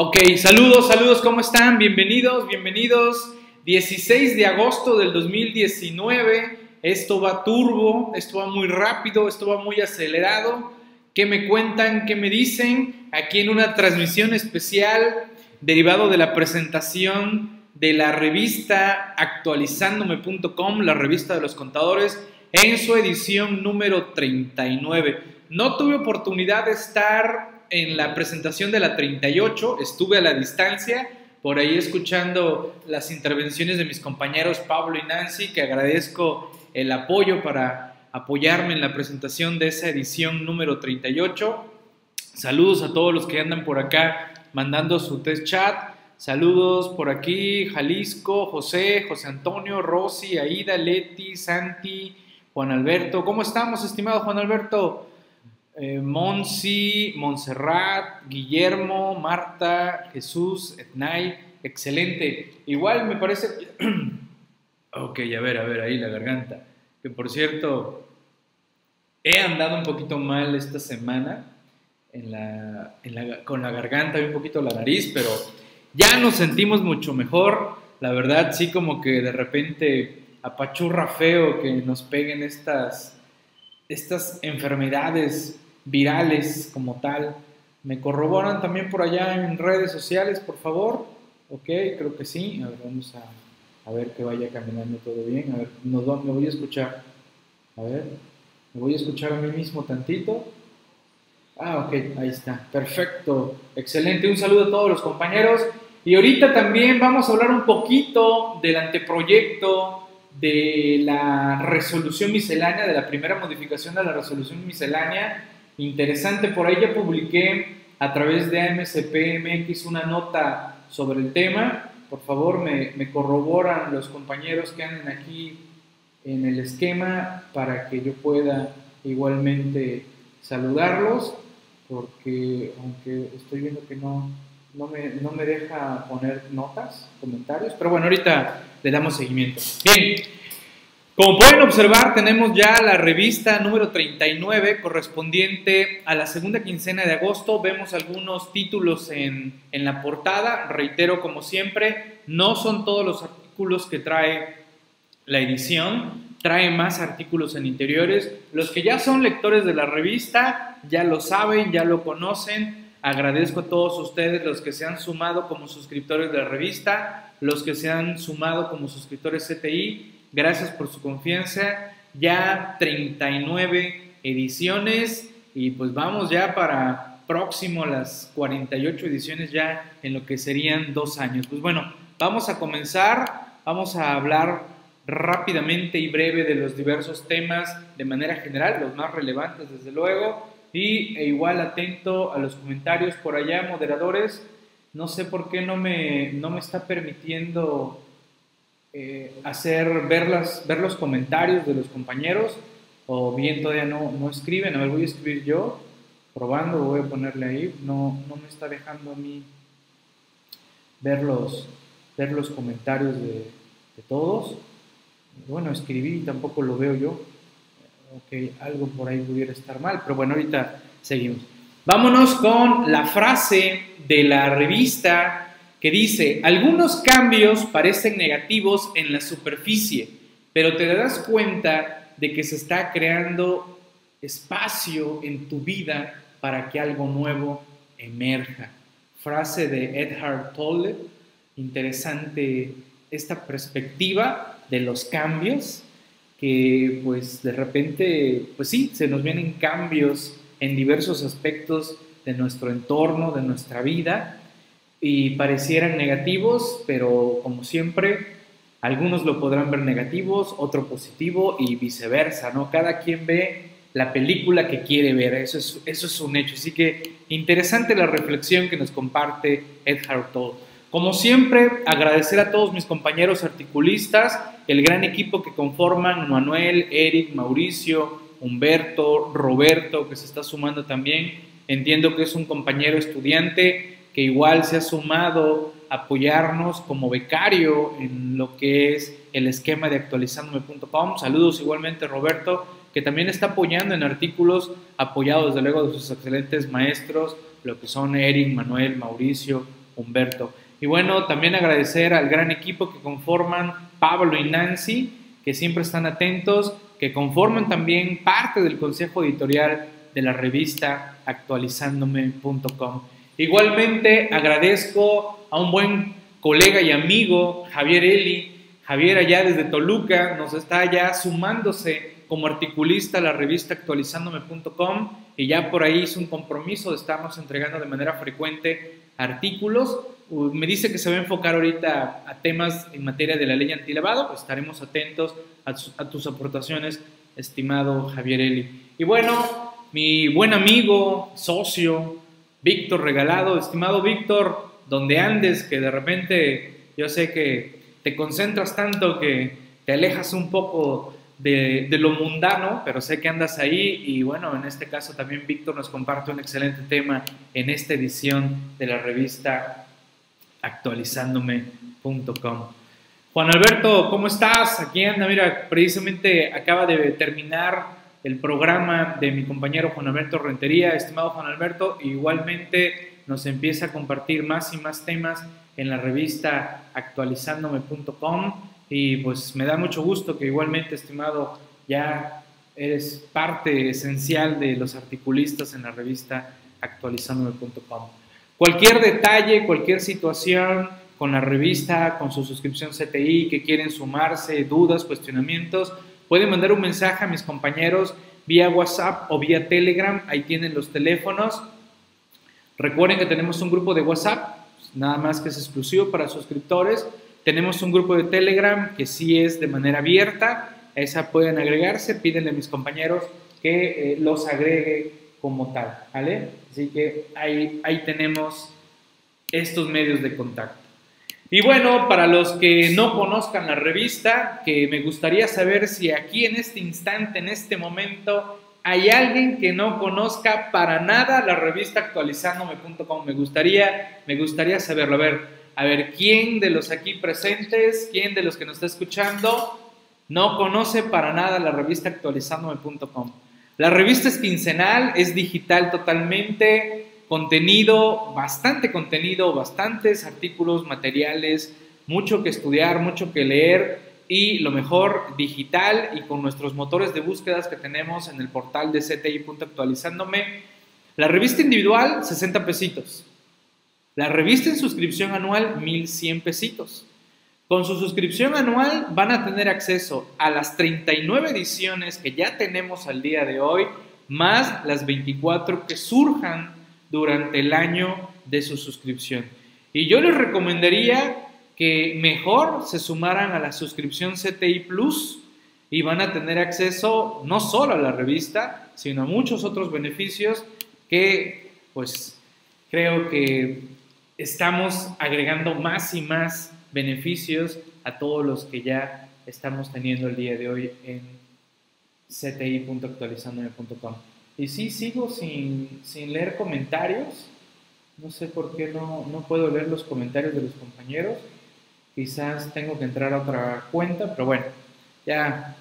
Ok, saludos, saludos, ¿cómo están? Bienvenidos, bienvenidos. 16 de agosto del 2019. Esto va turbo, esto va muy rápido, esto va muy acelerado. ¿Qué me cuentan? ¿Qué me dicen? Aquí en una transmisión especial derivado de la presentación de la revista actualizándome.com, la revista de los contadores, en su edición número 39. No tuve oportunidad de estar en la presentación de la 38, estuve a la distancia, por ahí escuchando las intervenciones de mis compañeros Pablo y Nancy, que agradezco el apoyo para apoyarme en la presentación de esa edición número 38. Saludos a todos los que andan por acá mandando su test chat. Saludos por aquí, Jalisco, José, José Antonio, Rosy, Aida, Leti, Santi, Juan Alberto. ¿Cómo estamos, estimado Juan Alberto? Eh, Monsi, Montserrat, Guillermo, Marta, Jesús, Etnay, excelente. Igual me parece... ok, a ver, a ver, ahí la garganta. Que por cierto, he andado un poquito mal esta semana con la garganta y un poquito la nariz, pero ya nos sentimos mucho mejor. La verdad, sí como que de repente apachurra feo que nos peguen estas, estas enfermedades virales como tal. ¿Me corroboran también por allá en redes sociales, por favor? Ok, creo que sí. A ver, vamos a, a ver que vaya caminando todo bien. A ver, me voy a escuchar. A ver, me voy a escuchar a mí mismo tantito. Ah, ok, ahí está. Perfecto. Excelente. Un saludo a todos los compañeros. Y ahorita también vamos a hablar un poquito del anteproyecto de la resolución miscelánea, de la primera modificación de la resolución miscelánea interesante. Por ahí ya publiqué a través de AMCPMX una nota sobre el tema. Por favor, me, corroboran los compañeros que anden aquí en el esquema para que yo pueda igualmente saludarlos, porque aunque estoy viendo que no, no, me, no me deja poner notas, comentarios, pero bueno, ahorita le damos seguimiento. Bien, como pueden observar, tenemos ya la revista número 39 correspondiente a la segunda quincena de agosto. Vemos algunos títulos en, en, la portada. Reitero, como siempre, no son todos los artículos que trae la edición. Trae más artículos en interiores. Los que ya son lectores de la revista ya lo saben, ya lo conocen. Agradezco a todos ustedes los que se han sumado como suscriptores de la revista, los que se han sumado como suscriptores CTI Gracias por su confianza. Ya 39 ediciones y pues vamos ya para próximo las 48 ediciones ya en lo que serían dos años. Pues bueno, vamos a comenzar, vamos a hablar rápidamente y breve de los diversos temas de manera general, los más relevantes desde luego, y e igual atento a los comentarios por allá, moderadores. No sé por qué no me, no me está permitiendo eh, hacer, ver, las, ver los comentarios de los compañeros o bien todavía no, no escriben. A ver, voy a escribir yo, probando, voy a ponerle ahí. No, no me está dejando a mí ver los, ver los comentarios de, todos. Bueno, escribí tampoco lo veo yo. Ok, algo por ahí pudiera estar mal, pero bueno, ahorita seguimos. Vámonos con la frase de la revista que dice, algunos cambios parecen negativos en la superficie, pero te das cuenta de que se está creando espacio en tu vida para que algo nuevo emerja. Frase de Edhard Tolle, interesante esta perspectiva de los cambios, que pues de repente, pues sí, se nos vienen cambios en diversos aspectos de nuestro entorno, de nuestra vida, y parecieran negativos, pero como siempre, algunos lo podrán ver negativos, otro positivo y viceversa, ¿no? Cada quien ve la película que quiere ver, eso es, eso es un hecho. Así que interesante la reflexión que nos comparte Edhard Toll. Como siempre, agradecer a todos mis compañeros articulistas, el gran equipo que conforman Manuel, Eric, Mauricio, Humberto, Roberto, que se está sumando también. Entiendo que es un compañero estudiante que igual se ha sumado a apoyarnos como becario en lo que es el esquema de actualizandome.com. Saludos igualmente Roberto, que también está apoyando en artículos apoyados desde luego de sus excelentes maestros, lo que son Eric, Manuel, Mauricio, Humberto. Y bueno, también agradecer al gran equipo que conforman Pablo y Nancy, que siempre están atentos, que conforman también parte del consejo editorial de la revista actualizándome.com. Igualmente agradezco a un buen colega y amigo, Javier Eli. Javier allá desde Toluca nos está ya sumándose como articulista a la revista actualizándome.com y ya por ahí hizo un compromiso de estarnos entregando de manera frecuente artículos. Me dice que se va a enfocar ahorita a temas en materia de la ley antilavado. Estaremos atentos a, a tus aportaciones, estimado Javier Eli. Y bueno, mi buen amigo, socio, Víctor Regalado, estimado Víctor, donde andes, que de repente yo sé que te concentras tanto que te alejas un poco de, lo mundano, pero sé que andas ahí y bueno, en este caso también Víctor nos comparte un excelente tema en esta edición de la revista actualizándome.com. Juan Alberto, ¿cómo estás? Aquí anda, mira, precisamente acaba de terminar el programa de mi compañero Juan Alberto Rentería. Estimado Juan Alberto, igualmente nos empieza a compartir más y más temas en la revista actualizándome.com y pues me da mucho gusto que igualmente, estimado, ya eres parte esencial de los articulistas en la revista actualizándome.com. Cualquier detalle, cualquier situación con la revista, con su suscripción CTI, que quieren sumarse, dudas, cuestionamientos, pueden mandar un mensaje a mis compañeros vía WhatsApp o vía Telegram, ahí tienen los teléfonos. Recuerden que tenemos un grupo de WhatsApp, nada más que es exclusivo para suscriptores. Tenemos un grupo de Telegram que sí es de manera abierta, a esa pueden agregarse, pídenle a mis compañeros que eh, los agregue como tal, ¿vale? Así que ahí, ahí tenemos estos medios de contacto. Y bueno, para los que no conozcan la revista, que me gustaría saber si aquí en este instante, en este momento, hay alguien que no conozca para nada la revista actualizándome.com. Me gustaría, me gustaría saberlo. A ver, a ver, ¿quién de los aquí presentes, quién de los que nos está escuchando, no conoce para nada la revista actualizándome.com? La revista es quincenal, es digital totalmente, contenido, bastante contenido, bastantes artículos, materiales, mucho que estudiar, mucho que leer y lo mejor digital y con nuestros motores de búsquedas que tenemos en el portal de CTI.actualizándome. La revista individual, 60 pesitos. La revista en suscripción anual, 1100 pesitos. Con su suscripción anual van a tener acceso a las 39 ediciones que ya tenemos al día de hoy, más las 24 que surjan durante el año de su suscripción. Y yo les recomendaría que mejor se sumaran a la suscripción CTI Plus y van a tener acceso no solo a la revista, sino a muchos otros beneficios que pues creo que estamos agregando más y más beneficios a todos los que ya estamos teniendo el día de hoy en cti.actualizandome.com. Y sí, sigo sin, sin leer comentarios. No sé por qué no, no puedo leer los comentarios de los compañeros. Quizás tengo que entrar a otra cuenta, pero bueno, ya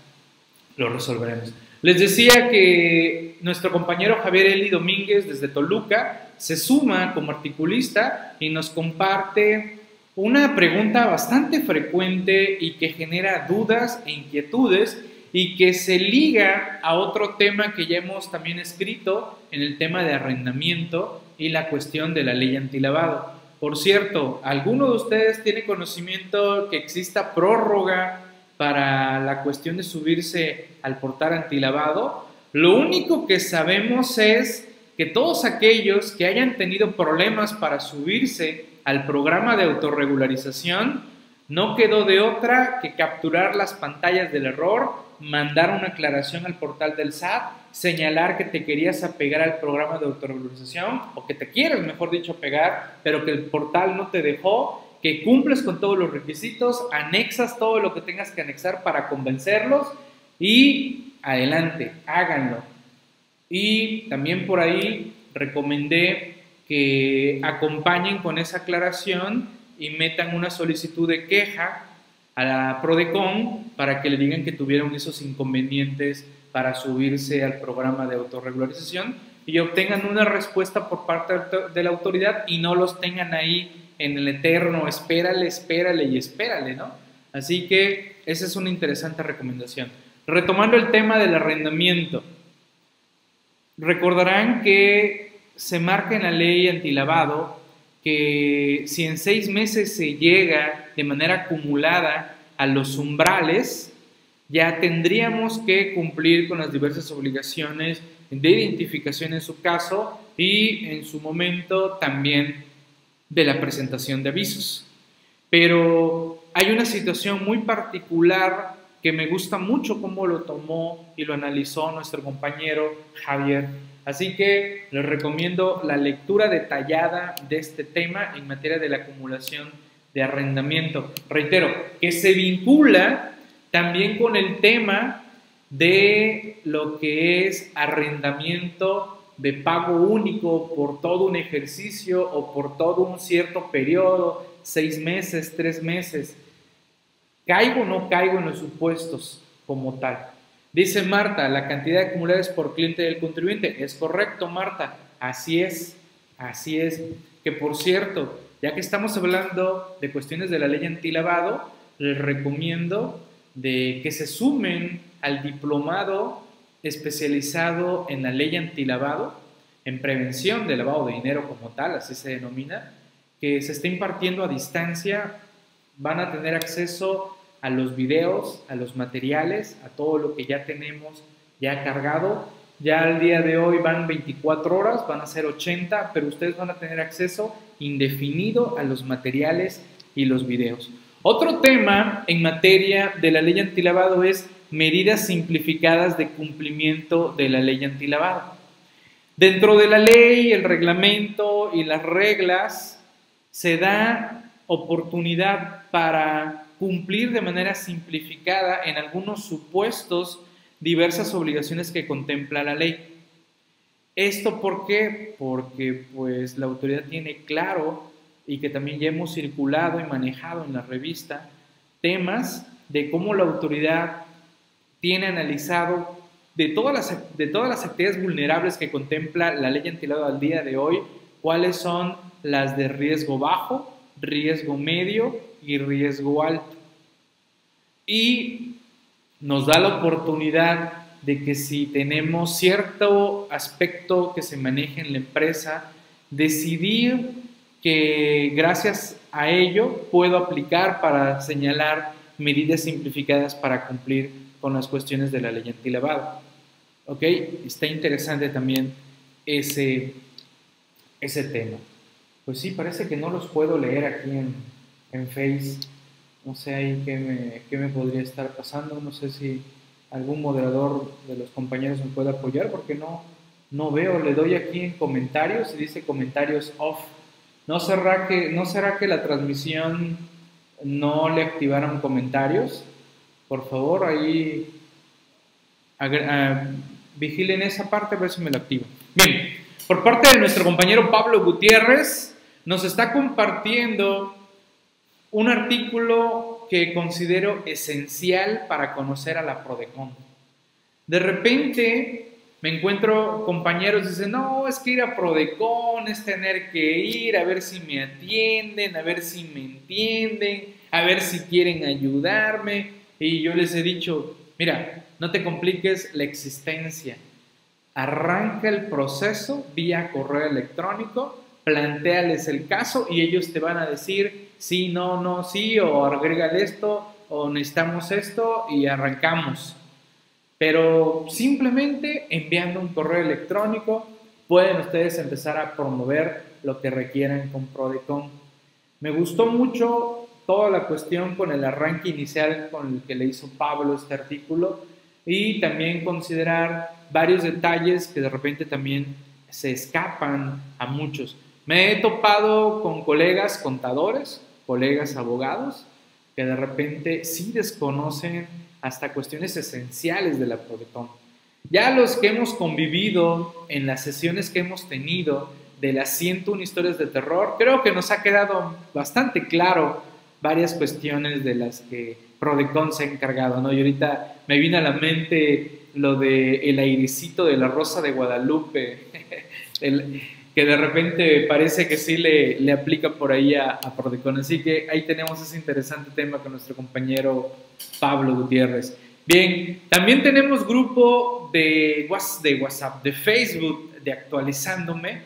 lo resolveremos. Les decía que nuestro compañero Javier Eli Domínguez desde Toluca se suma como articulista y nos comparte una pregunta bastante frecuente y que genera dudas e inquietudes y que se liga a otro tema que ya hemos también escrito en el tema de arrendamiento y la cuestión de la ley antilavado. Por cierto, ¿alguno de ustedes tiene conocimiento que exista prórroga para la cuestión de subirse al portal antilavado? Lo único que sabemos es que todos aquellos que hayan tenido problemas para subirse al programa de autorregularización, no quedó de otra que capturar las pantallas del error, mandar una aclaración al portal del SAT, señalar que te querías apegar al programa de autorregularización o que te quieres, mejor dicho, pegar, pero que el portal no te dejó, que cumples con todos los requisitos, anexas todo lo que tengas que anexar para convencerlos y adelante, háganlo. Y también por ahí recomendé que acompañen con esa aclaración y metan una solicitud de queja a la PRODECON para que le digan que tuvieron esos inconvenientes para subirse al programa de autorregularización y obtengan una respuesta por parte de la autoridad y no los tengan ahí en el eterno, espérale, espérale y espérale, ¿no? Así que esa es una interesante recomendación. Retomando el tema del arrendamiento, recordarán que se marca en la ley antilavado que si en seis meses se llega de manera acumulada a los umbrales, ya tendríamos que cumplir con las diversas obligaciones de identificación en su caso y en su momento también de la presentación de avisos. Pero hay una situación muy particular que me gusta mucho cómo lo tomó y lo analizó nuestro compañero Javier. Así que les recomiendo la lectura detallada de este tema en materia de la acumulación de arrendamiento. Reitero, que se vincula también con el tema de lo que es arrendamiento de pago único por todo un ejercicio o por todo un cierto periodo, seis meses, tres meses. ¿Caigo o no caigo en los supuestos como tal? Dice Marta, la cantidad acumulada es por cliente del contribuyente. Es correcto, Marta. Así es, así es. Que por cierto, ya que estamos hablando de cuestiones de la ley antilavado, les recomiendo de que se sumen al diplomado especializado en la ley antilavado, en prevención de lavado de dinero como tal, así se denomina, que se está impartiendo a distancia. Van a tener acceso a los videos, a los materiales, a todo lo que ya tenemos ya cargado. Ya al día de hoy van 24 horas, van a ser 80, pero ustedes van a tener acceso indefinido a los materiales y los videos. Otro tema en materia de la ley antilavado es medidas simplificadas de cumplimiento de la ley antilavado. Dentro de la ley, el reglamento y las reglas se da oportunidad para cumplir de manera simplificada en algunos supuestos diversas obligaciones que contempla la ley. ¿Esto por qué? Porque pues la autoridad tiene claro y que también ya hemos circulado y manejado en la revista temas de cómo la autoridad tiene analizado de todas las, de todas las actividades vulnerables que contempla la ley antilado al día de hoy, cuáles son las de riesgo bajo, riesgo medio y riesgo alto. Y nos da la oportunidad de que si tenemos cierto aspecto que se maneje en la empresa, decidir que gracias a ello puedo aplicar para señalar medidas simplificadas para cumplir con las cuestiones de la ley antilavado. ¿Ok? Está interesante también ese, ese tema. Pues sí, parece que no los puedo leer aquí en, en Face. No sé ahí qué me, qué me podría estar pasando. No sé si algún moderador de los compañeros me puede apoyar porque no, no veo. Le doy aquí en comentarios y dice comentarios off. ¿No será que, no será que la transmisión no le activaron comentarios? Por favor, ahí ah, vigilen esa parte a ver si me lo activo. Bien, por parte de nuestro compañero Pablo Gutiérrez, nos está compartiendo un artículo que considero esencial para conocer a la Prodecon. De repente me encuentro compañeros que dicen, no, es que ir a Prodecon es tener que ir a ver si me atienden, a ver si me entienden, a ver si quieren ayudarme. Y yo les he dicho, mira, no te compliques la existencia. Arranca el proceso vía correo electrónico planteales el caso y ellos te van a decir sí, no, no, sí, o agrégale esto, o necesitamos esto y arrancamos. Pero simplemente enviando un correo electrónico pueden ustedes empezar a promover lo que requieran con Prodecon. Me gustó mucho toda la cuestión con el arranque inicial con el que le hizo Pablo este artículo y también considerar varios detalles que de repente también se escapan a muchos. Me he topado con colegas contadores, colegas abogados, que de repente sí desconocen hasta cuestiones esenciales de la Prodecon. Ya los que hemos convivido en las sesiones que hemos tenido de las 101 historias de terror, creo que nos ha quedado bastante claro varias cuestiones de las que Prodecon se ha encargado, ¿no? Y ahorita me viene a la mente lo de el airecito de la Rosa de Guadalupe, que de repente parece que sí le, le aplica por ahí a, a Prodecon. Así que ahí tenemos ese interesante tema con nuestro compañero Pablo Gutiérrez. Bien, también tenemos grupo de, de WhatsApp, de Facebook, de Actualizándome,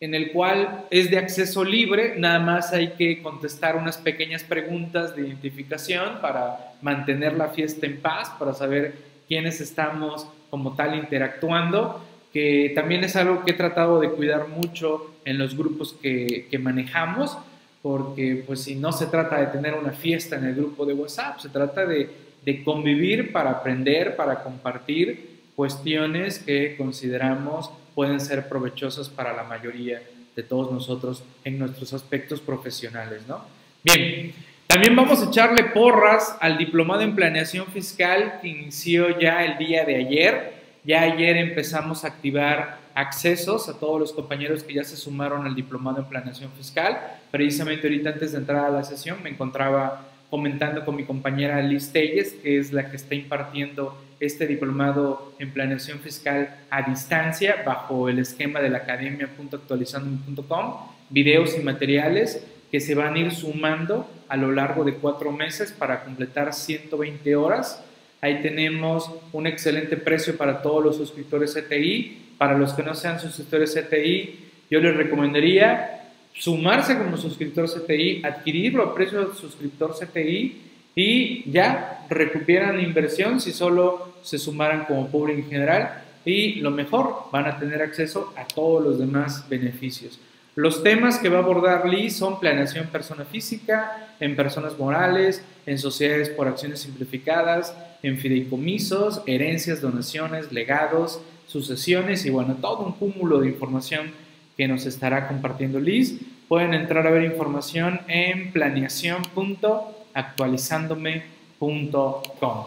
en el cual es de acceso libre, nada más hay que contestar unas pequeñas preguntas de identificación para mantener la fiesta en paz, para saber quiénes estamos como tal interactuando, que también es algo que he tratado de cuidar mucho en los grupos que, que manejamos, porque pues si no se trata de tener una fiesta en el grupo de WhatsApp, se trata de de convivir para aprender, para compartir cuestiones que consideramos pueden ser provechosas para la mayoría de todos nosotros en nuestros aspectos profesionales, ¿no? Bien, también vamos a echarle porras al diplomado en planeación fiscal que inició ya el día de ayer. Ya ayer empezamos a activar accesos a todos los compañeros que ya se sumaron al diplomado en planeación fiscal. Precisamente ahorita antes de entrar a la sesión me encontraba comentando con mi compañera Liz Telles, que es la que está impartiendo este diplomado en planeación fiscal a distancia bajo el esquema de la academia.actualizando.com, videos y materiales que se van a ir sumando a lo largo de cuatro meses para completar 120 horas. Ahí tenemos un excelente precio para todos los suscriptores CTI. Para los que no sean suscriptores CTI, yo les recomendaría sumarse como suscriptor CTI, adquirirlo a precio de suscriptor CTI y ya recuperan la inversión si solo se sumaran como público en general y lo mejor, van a tener acceso a todos los demás beneficios. Los temas que va a abordar Liz son planeación persona física, en personas morales, en sociedades por acciones simplificadas, en fideicomisos, herencias, donaciones, legados, sucesiones y bueno, todo un cúmulo de información que nos estará compartiendo Liz. Pueden entrar a ver información en planeación.actualizándome.com.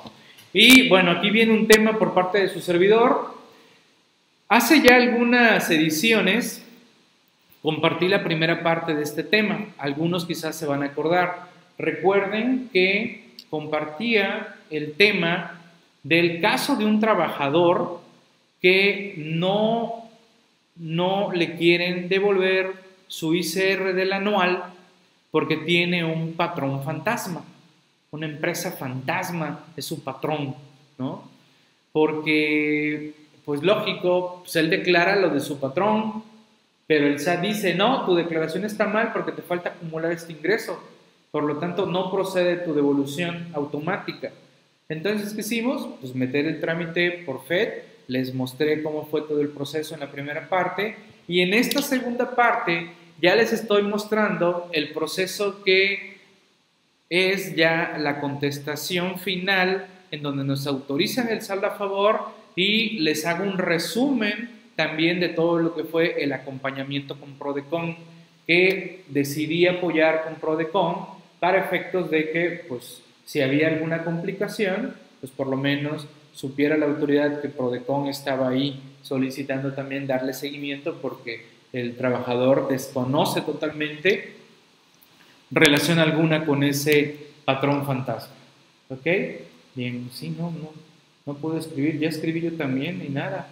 Y bueno, aquí viene un tema por parte de su servidor. Hace ya algunas ediciones compartí la primera parte de este tema. Algunos quizás se van a acordar. Recuerden que compartía el tema del caso de un trabajador que no no le quieren devolver su ICR del anual porque tiene un patrón fantasma. Una empresa fantasma es su patrón, ¿no? Porque, pues lógico, pues él declara lo de su patrón, pero el SAT dice, no, tu declaración está mal porque te falta acumular este ingreso. Por lo tanto, no procede tu devolución automática. Entonces, ¿qué hicimos? Pues meter el trámite por FED les mostré cómo fue todo el proceso en la primera parte y en esta segunda parte ya les estoy mostrando el proceso que es ya la contestación final en donde nos autorizan el saldo a favor y les hago un resumen también de todo lo que fue el acompañamiento con Prodecon que decidí apoyar con Prodecon para efectos de que pues si había alguna complicación pues por lo menos supiera la autoridad que Prodecon estaba ahí solicitando también darle seguimiento porque el trabajador desconoce totalmente relación alguna con ese patrón fantasma. ¿Ok? Bien, sí, no, no, no puedo escribir, ya escribí yo también y nada.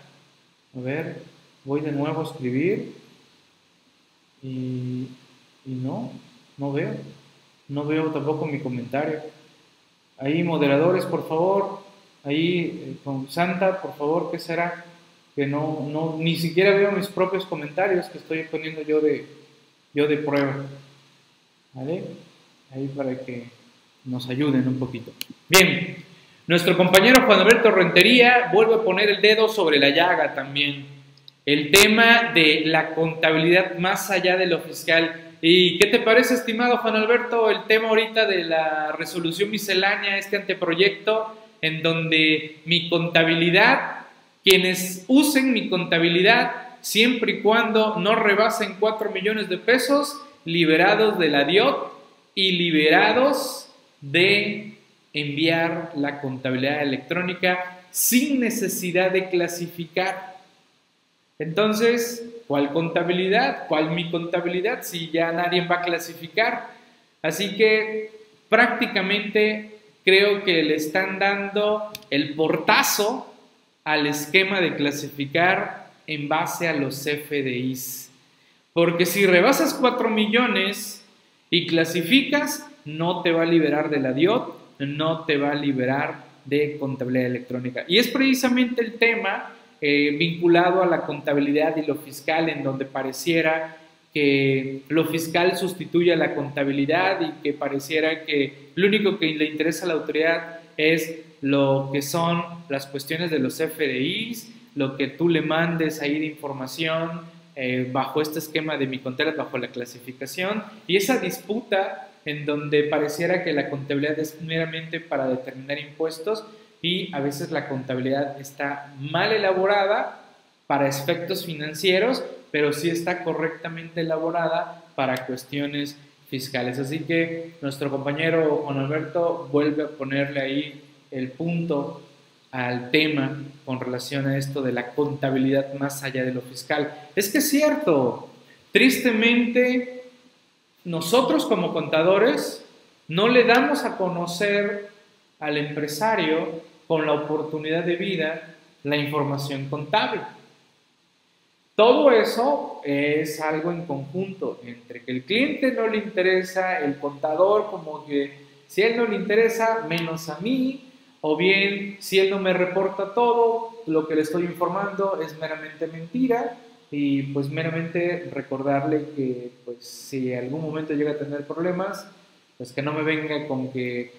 A ver, voy de nuevo a escribir y, y no, no veo, no veo tampoco mi comentario. Ahí, moderadores, por favor, ahí eh, con Santa, por favor, ¿qué será? Que no, no, ni siquiera veo mis propios comentarios que estoy poniendo yo de, yo de prueba. ¿Vale? Ahí para que nos ayuden un poquito. Bien, nuestro compañero Juan Alberto Rentería vuelve a poner el dedo sobre la llaga también. El tema de la contabilidad más allá de lo fiscal. ¿Y qué te parece, estimado Juan Alberto, el tema ahorita de la resolución miscelánea, este anteproyecto? en donde mi contabilidad, quienes usen mi contabilidad, siempre y cuando no rebasen 4 millones de pesos, liberados de la DIOT y liberados de enviar la contabilidad electrónica sin necesidad de clasificar. Entonces, ¿cuál contabilidad? ¿Cuál mi contabilidad si ya nadie va a clasificar? Así que prácticamente creo que le están dando el portazo al esquema de clasificar en base a los FDIs. Porque si rebasas 4 millones y clasificas, no te va a liberar de la DIOT, no te va a liberar de contabilidad electrónica. Y es precisamente el tema eh, vinculado a la contabilidad y lo fiscal, en donde pareciera que lo fiscal sustituye a la contabilidad y que pareciera que lo único que le interesa a la autoridad es lo que son las cuestiones de los FDIs, lo que tú le mandes ahí de información eh, bajo este esquema de mi contabilidad, bajo la clasificación, y esa disputa en donde pareciera que la contabilidad es meramente para determinar impuestos y a veces la contabilidad está mal elaborada para efectos financieros, pero sí está correctamente elaborada para cuestiones fiscales. Así que nuestro compañero Juan Alberto vuelve a ponerle ahí el punto al tema con relación a esto de la contabilidad más allá de lo fiscal. Es que es cierto, tristemente nosotros como contadores no le damos a conocer al empresario con la oportunidad de vida la información contable. Todo eso es algo en conjunto entre que el cliente no le interesa, el contador como que si él no le interesa, menos a mí, o bien si él no me reporta todo, lo que le estoy informando es meramente mentira, y pues meramente recordarle que pues si algún momento llega a tener problemas, pues que no me venga con que,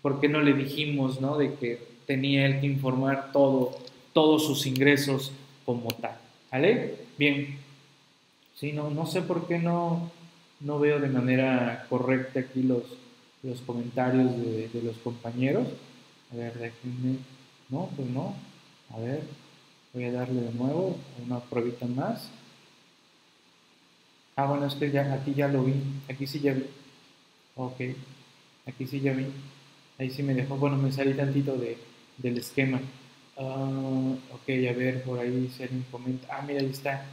¿por qué no le dijimos, no? De que tenía él que informar todo, todos sus ingresos como tal, ¿vale? Bien, sí, no, no sé por qué no, no veo de manera correcta aquí los, los comentarios de, de los compañeros. A ver, déjenme, no, pues no, a ver. Voy a darle de nuevo una pruebita más. Ah, bueno, es que ya, aquí ya lo vi. Aquí sí ya vi. Ok. Aquí sí ya vi. Ahí sí me dejó. Bueno, me salí tantito de, del esquema. Uh, ok, a ver, por ahí si alguien comenta. Ah, mira, ahí está.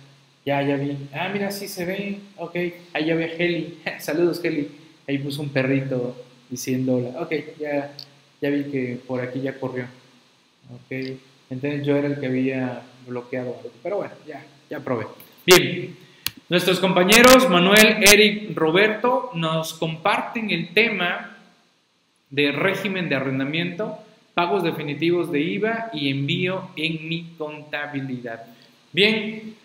Ya, ya vi. Ah, mira, sí se ve. Ok, ahí ya ve Heli. Saludos, Heli. Ahí puso un perrito diciendo hola. Ok, ya, ya vi que por aquí ya corrió. Ok. Entonces yo era el que había bloqueado algo. Pero bueno, ya, ya probé. Bien, nuestros compañeros Manuel, Eric, Roberto nos comparten el tema de régimen de arrendamiento, pagos definitivos de IVA y envío en mi contabilidad. Bien,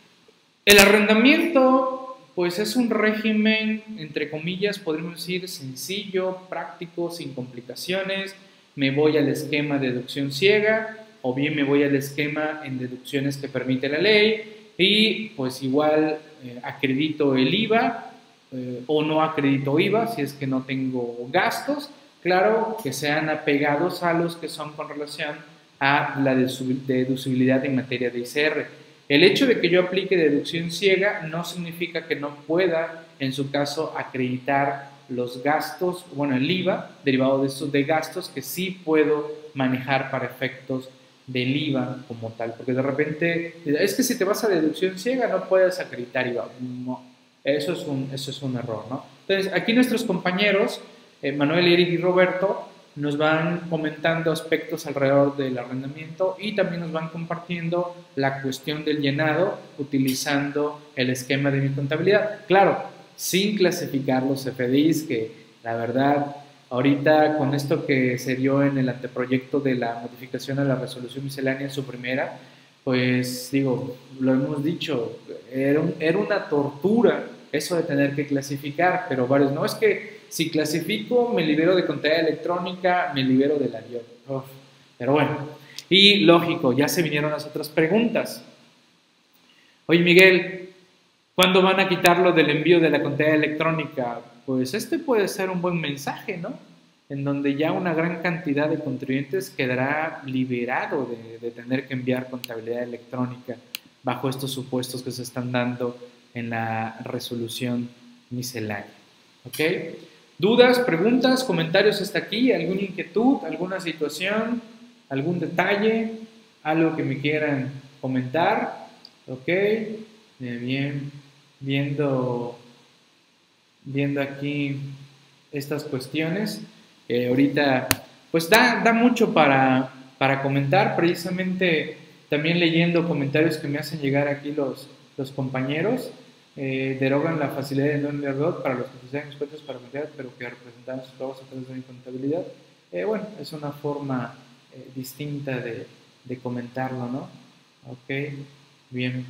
el arrendamiento pues es un régimen, entre comillas, podríamos decir sencillo, práctico, sin complicaciones. Me voy al esquema de deducción ciega, o bien me voy al esquema en deducciones que permite la ley y pues igual eh, acredito el IVA eh, o no acredito IVA si es que no tengo gastos, claro que sean apegados a los que son con relación a la deducibilidad en materia de ICR. El hecho de que yo aplique deducción ciega no significa que no pueda, en su caso, acreditar los gastos, bueno, el IVA derivado de estos de gastos que sí puedo manejar para efectos del IVA como tal, porque de repente es que si te vas a deducción ciega no puedes acreditar IVA. No, eso es un, eso es un error, ¿no? Entonces, aquí nuestros compañeros, eh, Manuel, Eric y Roberto, nos van comentando aspectos alrededor del arrendamiento y también nos van compartiendo la cuestión del llenado utilizando el esquema de mi contabilidad. Claro, sin clasificar los FDIs, que la verdad Ahorita con esto que se dio en el anteproyecto de la modificación a la resolución miscelánea en su primera, pues digo, lo hemos dicho, era, una tortura eso de tener que clasificar, pero varios, no es que si clasifico me libero de contabilidad electrónica, me libero de la DIOT. Pero bueno, y lógico, ya se vinieron las otras preguntas. Oye Miguel, ¿cuándo van a quitarlo del envío de la contabilidad electrónica? Pues este puede ser un buen mensaje, ¿no? En donde ya una gran cantidad de contribuyentes quedará liberado de, tener que enviar contabilidad electrónica bajo estos supuestos que se están dando en la resolución miscelánea. ¿Ok? ¿Dudas, preguntas, comentarios hasta aquí? ¿Alguna inquietud, alguna situación, algún detalle, algo que me quieran comentar? ¿Ok? Bien, viendo viendo aquí estas cuestiones. ahorita, pues da, da mucho para, para, comentar, precisamente también leyendo comentarios que me hacen llegar aquí los, los compañeros. eh, derogan la facilidad de non para los que posean expertos para contabilidad, pero que representan sus trabajos a través de la contabilidad. Eh, bueno, es una forma eh, distinta de, de, comentarlo, ¿no? Ok, bien.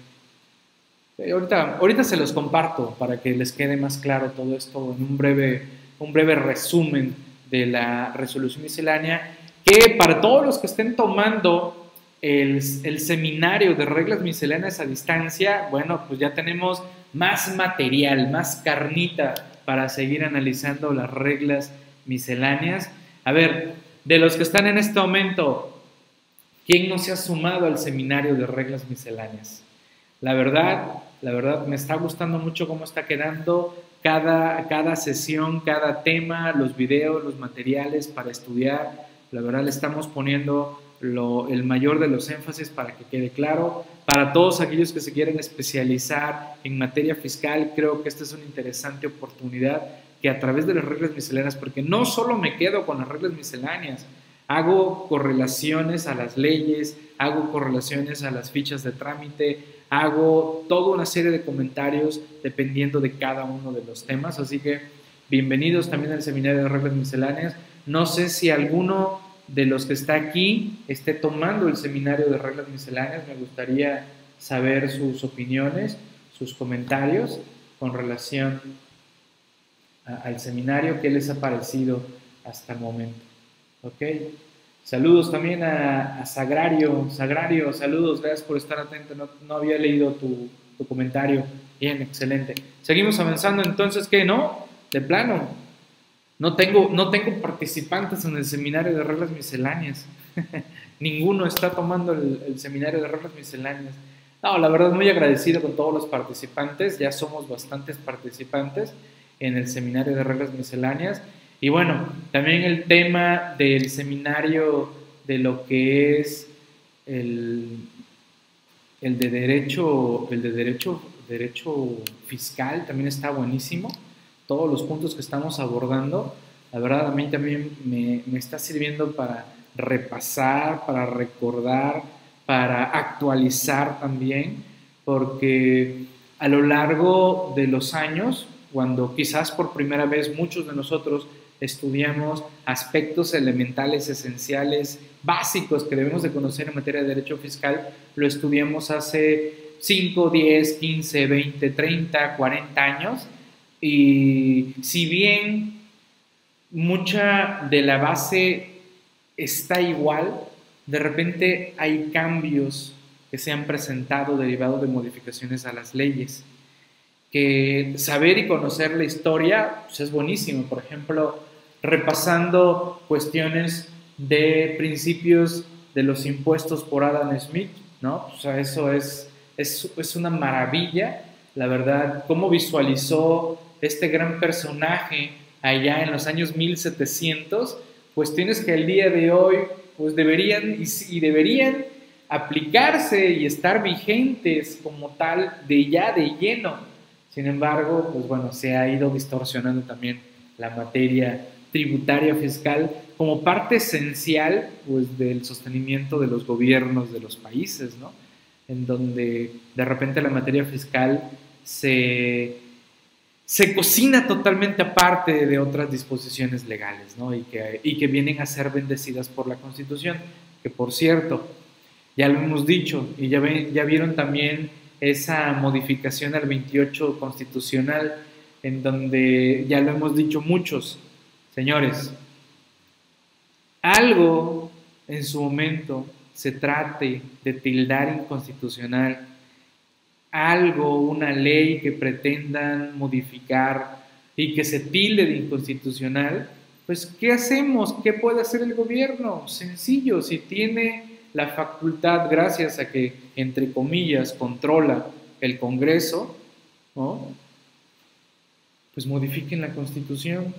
Ahorita, ahorita se los comparto para que les quede más claro todo esto en un breve, un breve resumen de la resolución miscelánea, que para todos los que estén tomando el, seminario de reglas misceláneas a distancia, bueno, pues ya tenemos más material, más carnita para seguir analizando las reglas misceláneas. A ver, de los que están en este momento, ¿quién no se ha sumado al seminario de reglas misceláneas? La verdad, la verdad me está gustando mucho cómo está quedando cada, cada sesión, cada tema, los videos, los materiales para estudiar. La verdad le estamos poniendo el mayor de los énfasis para que quede claro. Para todos aquellos que se quieren especializar en materia fiscal, creo que esta es una interesante oportunidad que a través de las reglas misceláneas, porque no solo me quedo con las reglas misceláneas, hago correlaciones a las leyes, hago correlaciones a las fichas de trámite, hago toda una serie de comentarios dependiendo de cada uno de los temas, así que bienvenidos también al seminario de reglas misceláneas. No sé si alguno de los que está aquí esté tomando el seminario de reglas misceláneas. Me gustaría saber sus opiniones, sus comentarios con relación al seminario, qué les ha parecido hasta el momento. ¿Ok? Saludos también a, Sagrario. Sagrario, saludos, gracias por estar atento. No, había leído tu, tu comentario. Bien, excelente. Seguimos avanzando entonces, ¿qué no? De plano, no tengo, no tengo participantes en el seminario de reglas misceláneas. Ninguno está tomando el, seminario de reglas misceláneas. No, la verdad muy agradecido con todos los participantes. Ya somos bastantes participantes en el seminario de reglas misceláneas. Y bueno, también el tema del seminario de lo que es el, el de derecho, el de derecho, derecho fiscal también está buenísimo. Todos los puntos que estamos abordando, la verdad a mí también me, me está sirviendo para repasar, para recordar, para actualizar también, porque a lo largo de los años, cuando quizás por primera vez muchos de nosotros estudiamos aspectos elementales, esenciales, básicos que debemos de conocer en materia de derecho fiscal, lo estudiamos hace 5, 10, 15, 20, 30, 40 años y si bien mucha de la base está igual, de repente hay cambios que se han presentado derivados de modificaciones a las leyes. Que saber y conocer la historia pues, es buenísimo. Por ejemplo, repasando cuestiones de principios de los impuestos por Adam Smith, ¿no? O sea, eso es, es, es una maravilla, la verdad, cómo visualizó este gran personaje allá en los años 1700, pues tienes que el día de hoy, pues deberían y, deberían aplicarse y estar vigentes como tal de ya de lleno. Sin embargo, pues bueno, se ha ido distorsionando también la materia tributaria fiscal como parte esencial pues del sostenimiento de los gobiernos de los países, ¿no? En donde de repente la materia fiscal se se cocina totalmente aparte de otras disposiciones legales, ¿no? Y que, y que vienen a ser bendecidas por la Constitución, que por cierto, ya lo hemos dicho, y ya, ya vieron también esa modificación al 28 constitucional, en donde ya lo hemos dicho muchos, señores, algo en su momento se trate de tildar inconstitucional algo, una ley que pretendan modificar y que se tilde de inconstitucional, pues ¿qué hacemos? ¿Qué puede hacer el gobierno? Sencillo, si tiene la facultad, gracias a que, entre comillas, controla el Congreso, ¿no? pues modifiquen la constitución.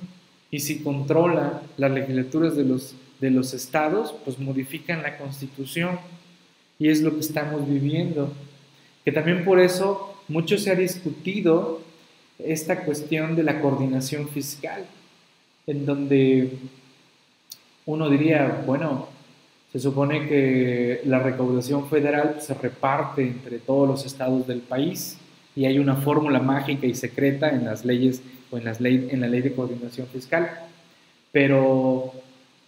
Y si controla las legislaturas de los, de los estados, pues modifican la constitución. Y es lo que estamos viviendo que también por eso mucho se ha discutido esta cuestión de la coordinación fiscal, en donde uno diría, bueno, se supone que la recaudación federal se reparte entre todos los estados del país, y hay una fórmula mágica y secreta en las leyes o en, las ley, en la ley de coordinación fiscal. Pero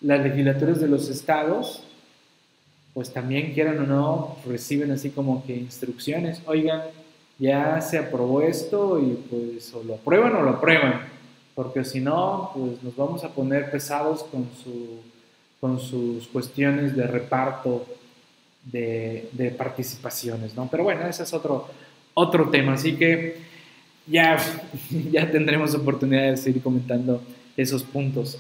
las legislaturas de los estados, pues también quieran o no, reciben así como que instrucciones, oigan, ya se aprobó esto y pues o lo aprueban o lo aprueban, porque si no, pues nos vamos a poner pesados con, su, con sus cuestiones de reparto de, participaciones, ¿no? Pero bueno, ese es otro, otro tema. Así que ya, ya tendremos oportunidad de seguir comentando esos puntos.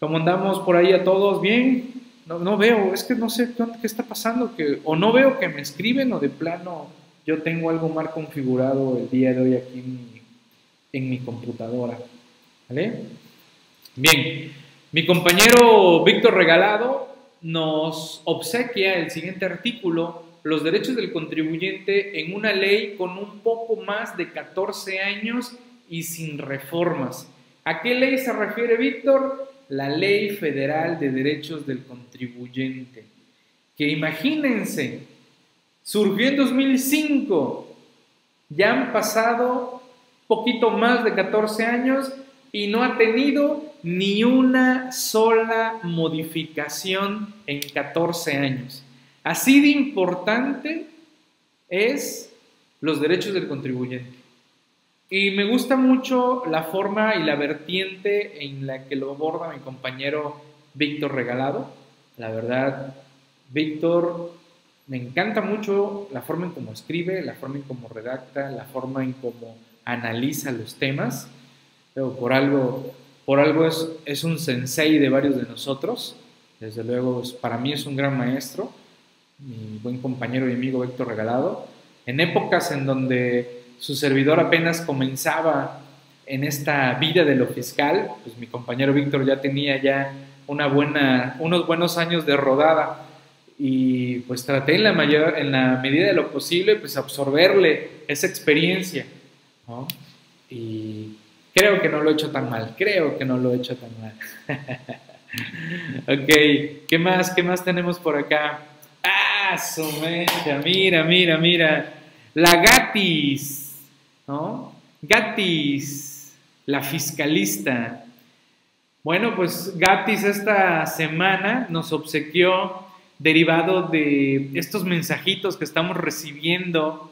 ¿Cómo andamos por ahí a todos? ¿Bien? No, no veo, es que no sé qué está pasando, que, o no veo que me escriben o de plano yo tengo algo mal configurado el día de hoy aquí en mi, en mi computadora. ¿Vale? Bien, mi compañero Víctor Regalado nos obsequia el siguiente artículo los derechos del contribuyente en una ley con un poco más de 14 años y sin reformas. ¿A qué ley se refiere Víctor? La Ley Federal de Derechos del Contribuyente. Que imagínense, surgió en 2005, ya han pasado poquito más de 14 años y no ha tenido ni una sola modificación en 14 años. Así de importante es los derechos del contribuyente. Y me gusta mucho la forma y la vertiente en la que lo aborda mi compañero Víctor Regalado. La verdad, Víctor, me encanta mucho la forma en cómo escribe, la forma en cómo redacta, la forma en cómo analiza los temas. Pero por algo, por algo es, es un sensei de varios de nosotros. Desde luego, para mí es un gran maestro mi buen compañero y amigo Héctor Regalado, en épocas en donde su servidor apenas comenzaba en esta vida de lo fiscal, pues mi compañero Víctor ya tenía ya una buena, unos buenos años de rodada. Y pues traté en la, mayor, en la medida de lo posible pues absorberle esa experiencia y creo que no lo he hecho tan mal, creo que no lo he hecho tan mal. ok, ¿qué más? ¿Qué más tenemos por acá? su mira, mira, mira. La Gatis, ¿no? Gatis, la fiscalista. Bueno, pues Gatis esta semana nos obsequió, derivado de estos mensajitos que estamos recibiendo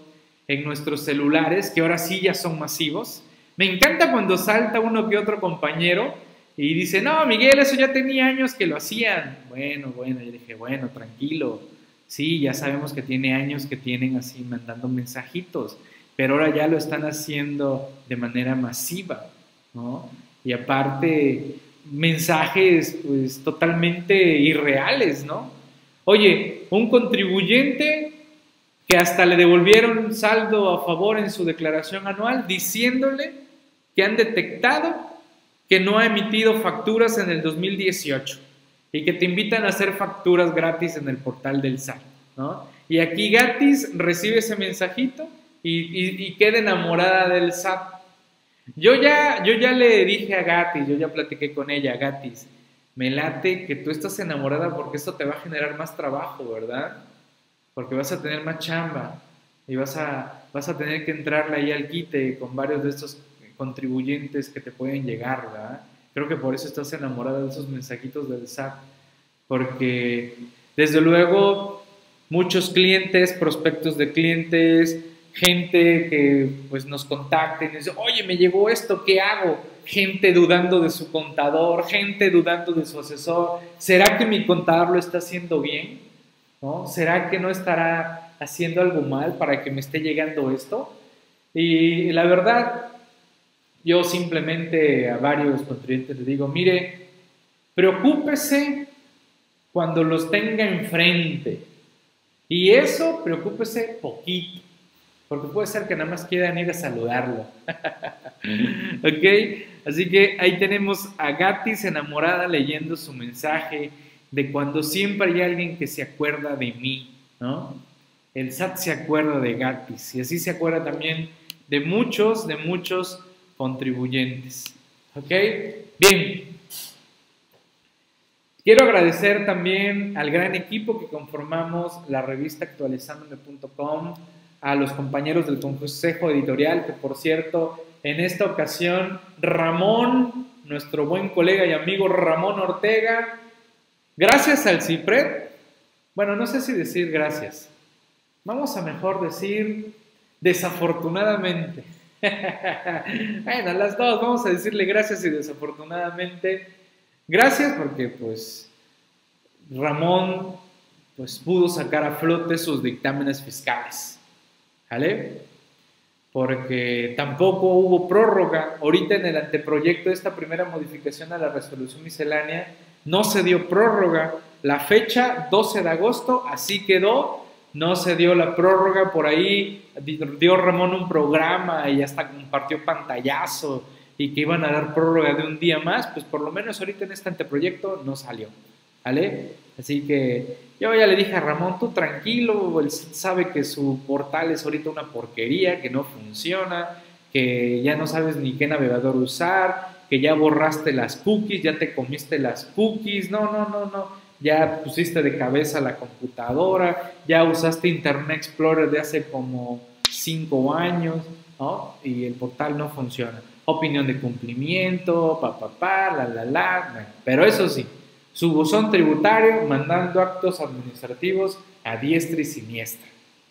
en nuestros celulares, que ahora sí ya son masivos. Me encanta cuando salta uno que otro compañero y dice, no, Miguel, eso ya tenía años que lo hacían. Bueno, bueno, yo dije, bueno, tranquilo Sí, ya sabemos que tiene años que tienen así mandando mensajitos, pero ahora ya lo están haciendo de manera masiva, ¿no? Y aparte, mensajes pues totalmente irreales, ¿no? Oye, un contribuyente que hasta le devolvieron saldo a favor en su declaración anual diciéndole que han detectado que no ha emitido facturas en el 2018 y que te invitan a hacer facturas gratis en el portal del SAT, ¿no? Y aquí Gatis recibe ese mensajito y, queda enamorada del SAT. Yo ya, yo ya le dije a Gatis, yo ya platiqué con ella, Gatis, me late que tú estás enamorada porque esto te va a generar más trabajo, ¿verdad? Porque vas a tener más chamba y vas a, vas a tener que entrarle ahí al quite con varios de estos contribuyentes que te pueden llegar, ¿verdad? Creo que por eso estás enamorada de esos mensajitos del SAT, porque desde luego muchos clientes, prospectos de clientes, gente que pues nos contacten y dice, oye, me llegó esto, ¿qué hago? Gente dudando de su contador, gente dudando de su asesor. ¿Será que mi contador lo está haciendo bien? ¿Será que no estará haciendo algo mal para que me esté llegando esto? Y la verdad, yo simplemente a varios contribuyentes les digo, mire, preocúpese cuando los tenga enfrente. Y eso, preocúpese poquito, porque puede ser que nada más quieran ir a saludarlo. ¿Ok? Así que ahí tenemos a Gatis enamorada leyendo su mensaje de cuando siempre hay alguien que se acuerda de mí, ¿no? El SAT se acuerda de Gatis y así se acuerda también de muchos, de muchos contribuyentes. ¿Ok? Bien. Quiero agradecer también al gran equipo que conformamos la revista actualizandome.com, a los compañeros del Consejo Editorial, que por cierto, en esta ocasión, Ramón, nuestro buen colega y amigo Ramón Ortega, gracias al CIPRED, bueno, no sé si decir gracias, vamos a mejor decir desafortunadamente. bueno, las dos, vamos a decirle gracias y desafortunadamente. Gracias porque pues Ramón pues pudo sacar a flote sus dictámenes fiscales. ¿Vale? Porque tampoco hubo prórroga. Ahorita en el anteproyecto de esta primera modificación a la resolución miscelánea no se dio prórroga. La fecha 12 de agosto, así quedó. No se dio la prórroga por ahí. Dio Ramón un programa y hasta compartió pantallazo y que iban a dar prórroga de un día más. Pues por lo menos ahorita en este anteproyecto no salió. ¿Vale? Así que yo ya le dije a Ramón, tú tranquilo, él sabe que su portal es ahorita una porquería, que no funciona, que ya no sabes ni qué navegador usar, que ya borraste las cookies, ya te comiste las cookies, no, no, no, no, ya pusiste de cabeza la computadora, ya usaste Internet Explorer de hace como cinco años, ¿no? Y el portal no funciona. Opinión de cumplimiento, pa, pa, pa, la, la, la, pero eso sí, su buzón tributario mandando actos administrativos a diestra y siniestra.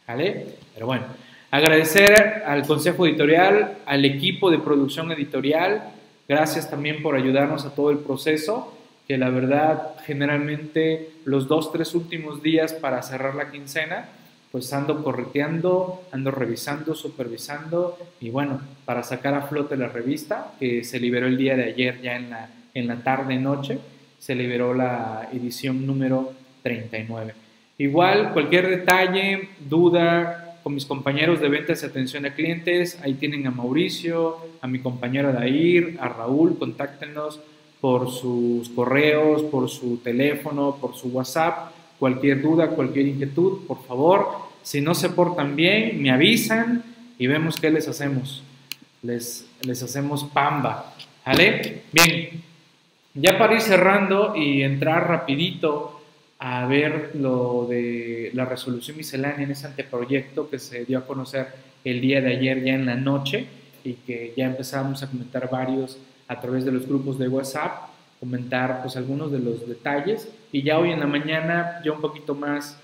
¿Vale? Pero bueno, agradecer al Consejo Editorial, al equipo de producción editorial, gracias también por ayudarnos a todo el proceso, que la verdad generalmente los dos, tres últimos días para cerrar la quincena, pues ando correteando, ando revisando, supervisando y bueno, para sacar a flote la revista que se liberó el día de ayer ya en la, en la tarde-noche se liberó la edición número 39. Igual, cualquier detalle, duda con mis compañeros de ventas y atención a clientes, ahí tienen a Mauricio, a mi compañero Dair, a Raúl, contáctenos por sus correos, por su teléfono, por su WhatsApp, cualquier duda, cualquier inquietud, por favor, si no se portan bien, me avisan y vemos qué les hacemos. Les, les hacemos pamba. ¿Vale? Bien, ya para ir cerrando y entrar rapidito a ver lo de la resolución miscelánea en ese anteproyecto que se dio a conocer el día de ayer ya en la noche y que ya empezamos a comentar varios a través de los grupos de WhatsApp, comentar pues algunos de los detalles y ya hoy en la mañana ya un poquito más,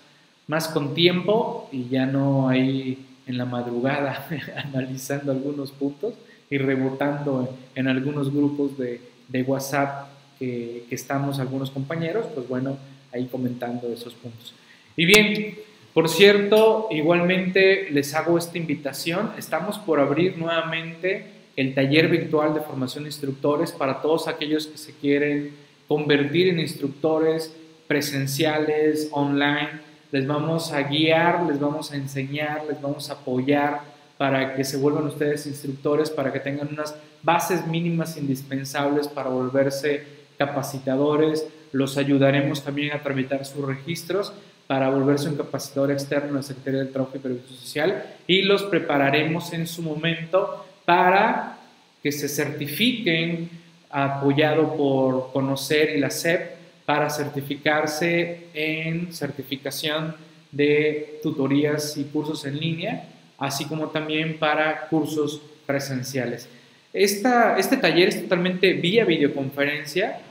más con tiempo y ya no ahí en la madrugada analizando algunos puntos y rebotando en, algunos grupos de, de WhatsApp que, estamos algunos compañeros, pues bueno, ahí comentando esos puntos. Y bien, por cierto, igualmente les hago esta invitación. Estamos por abrir nuevamente el taller virtual de formación de instructores para todos aquellos que se quieren convertir en instructores presenciales, online. Les vamos a guiar, les vamos a enseñar, les vamos a apoyar para que se vuelvan ustedes instructores, para que tengan unas bases mínimas indispensables para volverse capacitadores, los ayudaremos también a tramitar sus registros para volverse un capacitador externo en la Secretaría del Trabajo y Previsión Social y los prepararemos en su momento para que se certifiquen apoyado por Conocer y la SEP para certificarse en certificación de tutorías y cursos en línea, así como también para cursos presenciales. Esta, este taller es totalmente vía videoconferencia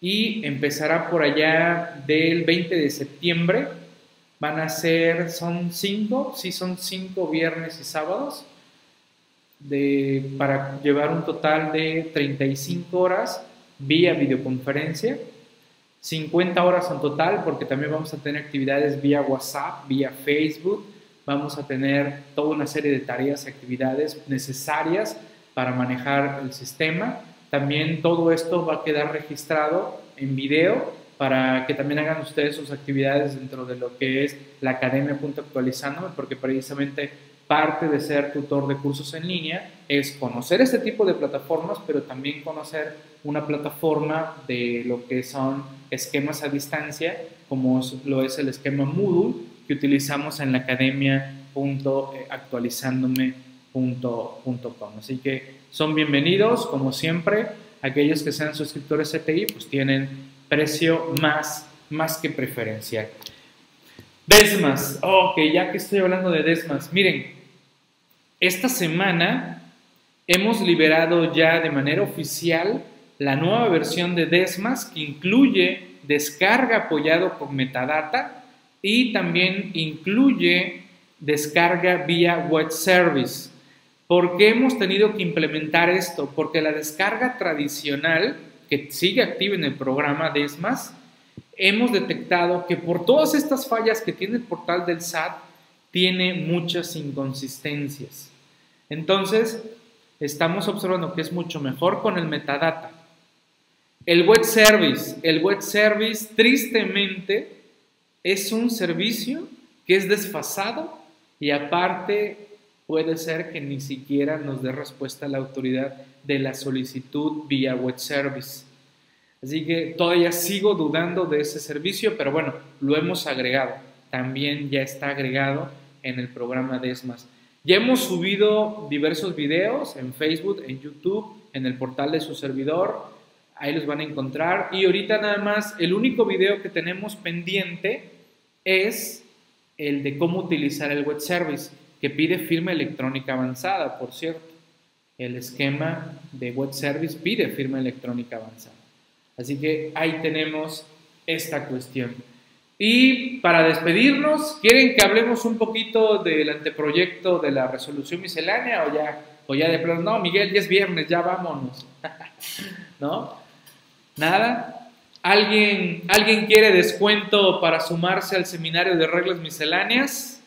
y empezará por allá del 20 de septiembre. Van a ser, son cinco, sí son cinco viernes y sábados, de, para llevar un total de 35 horas vía videoconferencia, 50 horas en total, porque también vamos a tener actividades vía WhatsApp, vía Facebook, vamos a tener toda una serie de tareas y actividades necesarias para manejar el sistema. También todo esto va a quedar registrado en video para que también hagan ustedes sus actividades dentro de lo que es la academia actualizándome, porque precisamente parte de ser tutor de cursos en línea es conocer este tipo de plataformas, pero también conocer una plataforma de lo que son esquemas a distancia, como lo es el esquema Moodle que utilizamos en la academia.actualizándome.com. Así que son bienvenidos, como siempre. Aquellos que sean suscriptores CTI, pues tienen precio más, más que preferencial. Desmas. Ok, ya que estoy hablando de Desmas. Miren, esta semana hemos liberado ya de manera oficial la nueva versión de Desmas que incluye descarga apoyado por metadata y también incluye descarga vía web service. ¿Por qué hemos tenido que implementar esto? Porque la descarga tradicional, que sigue activa en el programa Desmas, hemos detectado que por todas estas fallas que tiene el portal del SAT, tiene muchas inconsistencias. Entonces, estamos observando que es mucho mejor con el metadata. El web service, el web service tristemente es un servicio que es desfasado y aparte puede ser que ni siquiera nos dé respuesta a la autoridad de la solicitud vía web service. Así que todavía sigo dudando de ese servicio, pero bueno, lo hemos agregado. También ya está agregado en el programa de ESMAS. Ya hemos subido diversos videos en Facebook, en YouTube, en el portal de su servidor. Ahí los van a encontrar. Y ahorita nada más, el único video que tenemos pendiente es el de cómo utilizar el web service, que pide firma electrónica avanzada, por cierto. El esquema de web service pide firma electrónica avanzada. Así que ahí tenemos esta cuestión. Y para despedirnos, ¿quieren que hablemos un poquito del anteproyecto de la resolución miscelánea o ya, o ya de plano? No, Miguel, ya es viernes, ya vámonos. ¿No? ¿Nada? ¿Alguien, ¿Alguien quiere descuento para sumarse al seminario de reglas misceláneas?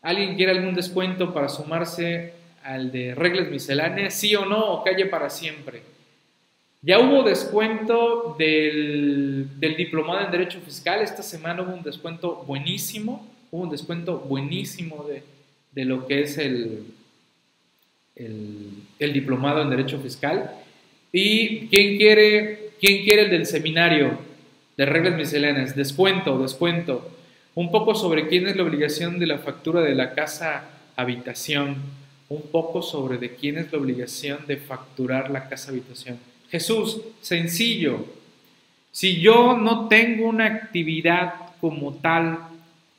¿Alguien quiere algún descuento para sumarse al de reglas misceláneas? ¿Sí o no? ¿O calle para siempre? Ya hubo descuento del, diplomado en Derecho Fiscal. Esta semana hubo un descuento buenísimo. Hubo un descuento buenísimo de, lo que es el, el, diplomado en Derecho Fiscal. ¿Y quién quiere, quién quiere el del seminario de reglas misceláneas? Descuento, descuento. Un poco sobre quién es la obligación de la factura de la casa habitación. Un poco sobre de quién es la obligación de facturar la casa habitación. Jesús, sencillo. Si yo no tengo una actividad como tal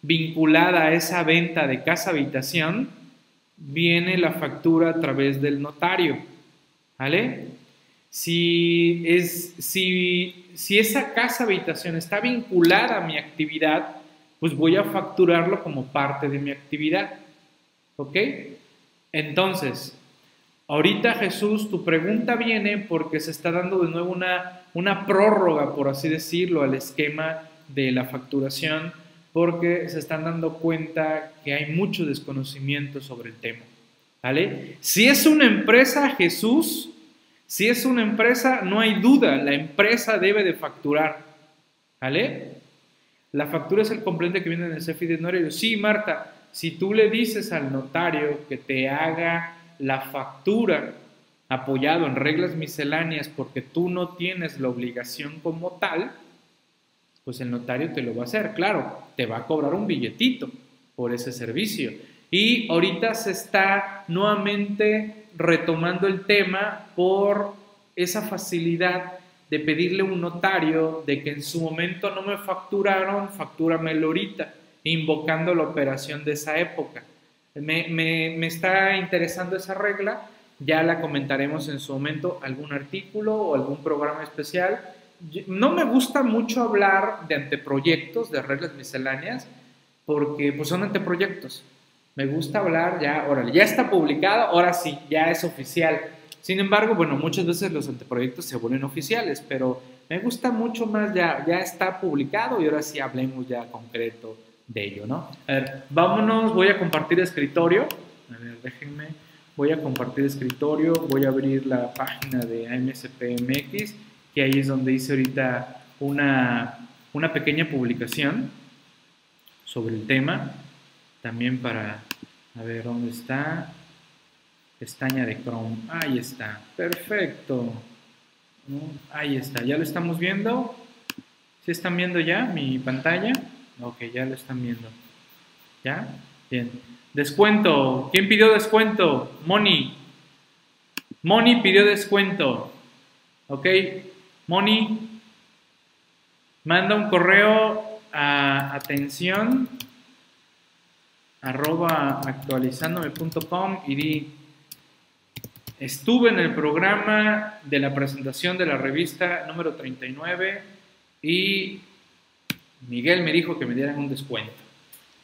vinculada a esa venta de casa habitación, viene la factura a través del notario. ¿Vale? Si, es, si, si esa casa habitación está vinculada a mi actividad, pues voy a facturarlo como parte de mi actividad. ¿Ok? Entonces, Ahorita Jesús, tu pregunta viene porque se está dando de nuevo una, una prórroga, por así decirlo, al esquema de la facturación, porque se están dando cuenta que hay mucho desconocimiento sobre el tema. ¿Vale? Si es una empresa, Jesús, si es una empresa, no hay duda, la empresa debe de facturar. ¿Vale? La factura es el complemento que viene en el CFI de notario. Sí, Marta, si tú le dices al notario que te haga la factura apoyado en reglas misceláneas porque tú no tienes la obligación como tal, pues el notario te lo va a hacer, claro, te va a cobrar un billetito por ese servicio. Y ahorita se está nuevamente retomando el tema por esa facilidad de pedirle a un notario de que en su momento no me facturaron, factúramelo ahorita, invocando la operación de esa época. Me, está interesando esa regla, ya la comentaremos en su momento, algún artículo o algún programa especial. No me gusta mucho hablar de anteproyectos, de reglas misceláneas, porque pues son anteproyectos. Me gusta hablar ya, órale, ya está publicado, ahora sí, ya es oficial. Sin embargo, bueno, muchas veces los anteproyectos se vuelven oficiales, pero me gusta mucho más ya, ya está publicado y ahora sí hablemos ya concreto de ello, ¿no? A ver, vámonos, voy a compartir escritorio. A ver, déjenme. Voy a compartir escritorio, voy a abrir la página de AMSPMX, que ahí es donde hice ahorita una, una pequeña publicación sobre el tema. También para, a ver, ¿dónde está? Pestaña de Chrome. Ahí está. Perfecto. Ahí está. ¿Ya lo estamos viendo? ¿Sí están viendo ya mi pantalla? Ok, ya lo están viendo. ¿Ya? Bien. Descuento. ¿Quién pidió descuento? Moni. Moni pidió descuento. Ok. Moni. Manda un correo a atención arroba actualizándome.com y di, estuve en el programa de la presentación de la revista número 39 y Miguel me dijo que me dieran un descuento.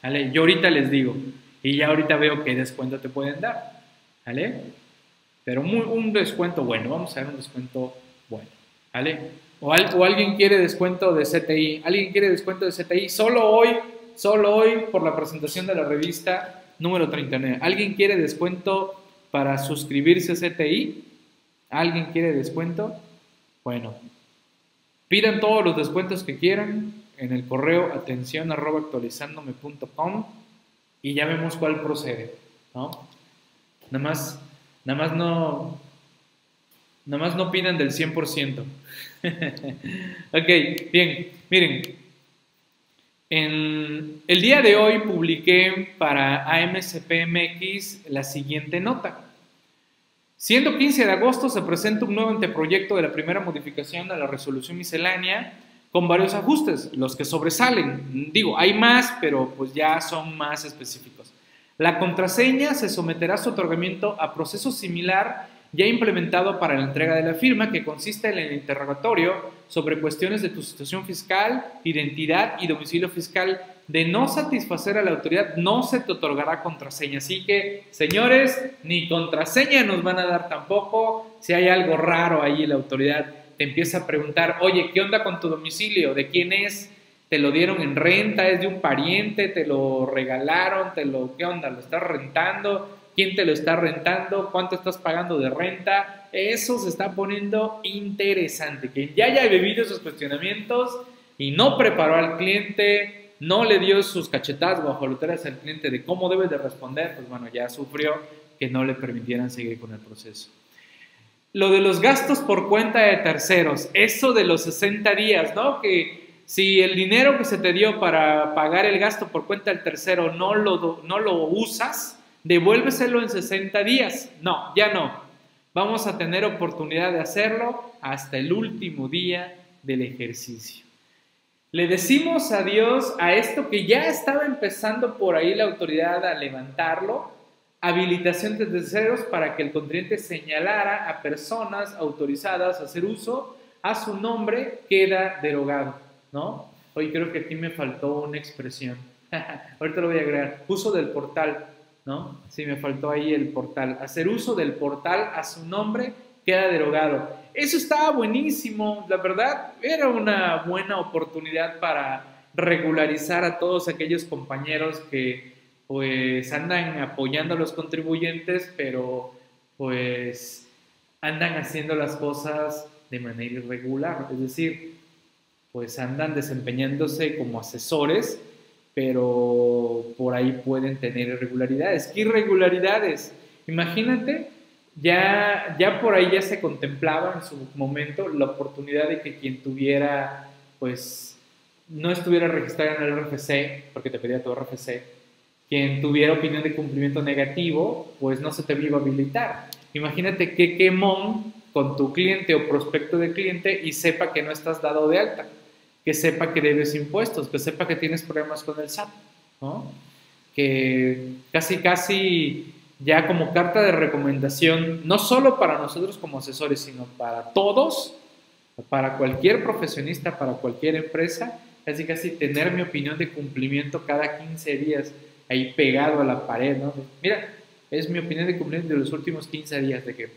¿Vale? Yo ahorita les digo, y ya ahorita veo qué descuento te pueden dar. ¿Vale? Pero un descuento bueno, vamos a ver un descuento bueno. ¿Vale? O, o alguien quiere descuento de CTI, alguien quiere descuento de CTI, solo hoy Solo hoy por la presentación de la revista número 39. ¿Alguien quiere descuento para suscribirse a CTI? ¿Alguien quiere descuento? Bueno, pidan todos los descuentos que quieran en el correo atención arroba actualizándome.com y ya vemos cuál procede, ¿no? Nada más, nada más no, nada más no pidan del 100%. ok, bien, miren, en el día de hoy publiqué para AMCPMX la siguiente nota. Siendo 15 de agosto, se presenta un nuevo anteproyecto de la primera modificación a la resolución miscelánea con varios ajustes, los que sobresalen. Digo, hay más, pero pues ya son más específicos. La contraseña se someterá a su otorgamiento a proceso similar ya implementado para la entrega de la firma, que consiste en el interrogatorio sobre cuestiones de tu situación fiscal, identidad y domicilio fiscal. De no satisfacer a la autoridad, no se te otorgará contraseña. Así que, señores, ni contraseña nos van a dar tampoco. Si hay algo raro ahí, la autoridad te empieza a preguntar, oye, ¿qué onda con tu domicilio? ¿De quién es? ¿Te lo dieron en renta? ¿Es de un pariente? ¿Te lo regalaron? ¿Te lo, qué onda? ¿Lo estás rentando? quién te lo está rentando, cuánto estás pagando de renta. Eso se está poniendo interesante. Que ya haya vivido esos cuestionamientos y no preparó al cliente, no le dio sus cachetadas guajoloteras al cliente de cómo debe de responder, pues bueno, ya sufrió que no le permitieran seguir con el proceso. Lo de los gastos por cuenta de terceros, eso de los 60 días, ¿no? Que si el dinero que se te dio para pagar el gasto por cuenta del tercero no lo, no lo usas, devuélveselo en 60 días. No, ya no. Vamos a tener oportunidad de hacerlo hasta el último día del ejercicio. Le decimos adiós a esto que ya estaba empezando por ahí la autoridad a levantarlo, habilitación de terceros para que el contribuyente señalara a personas autorizadas a hacer uso a su nombre queda derogado, ¿no? Hoy creo que aquí me faltó una expresión. Ahorita lo voy a agregar. Uso del portal. ¿no? Sí, me faltó ahí el portal. Hacer uso del portal a su nombre queda derogado. Eso estaba buenísimo, la verdad, era una buena oportunidad para regularizar a todos aquellos compañeros que pues andan apoyando a los contribuyentes, pero pues andan haciendo las cosas de manera irregular, es decir, pues andan desempeñándose como asesores pero por ahí pueden tener irregularidades. ¿Qué irregularidades? Imagínate, ya, ya por ahí ya se contemplaba en su momento la oportunidad de que quien tuviera, pues, no estuviera registrado en el RFC, porque te pedía tu RFC, quien tuviera opinión de cumplimiento negativo, pues no se te iba a habilitar. Imagínate qué quemón con tu cliente o prospecto de cliente y sepa que no estás dado de alta que sepa que debes impuestos, que sepa que tienes problemas con el SAT, ¿no? Que casi, casi ya como carta de recomendación, no solo para nosotros como asesores, sino para todos, para cualquier profesionista, para cualquier empresa, casi, casi tener mi opinión de cumplimiento cada 15 días ahí pegado a la pared, ¿no? Mira, es mi opinión de cumplimiento de los últimos 15 días, de que,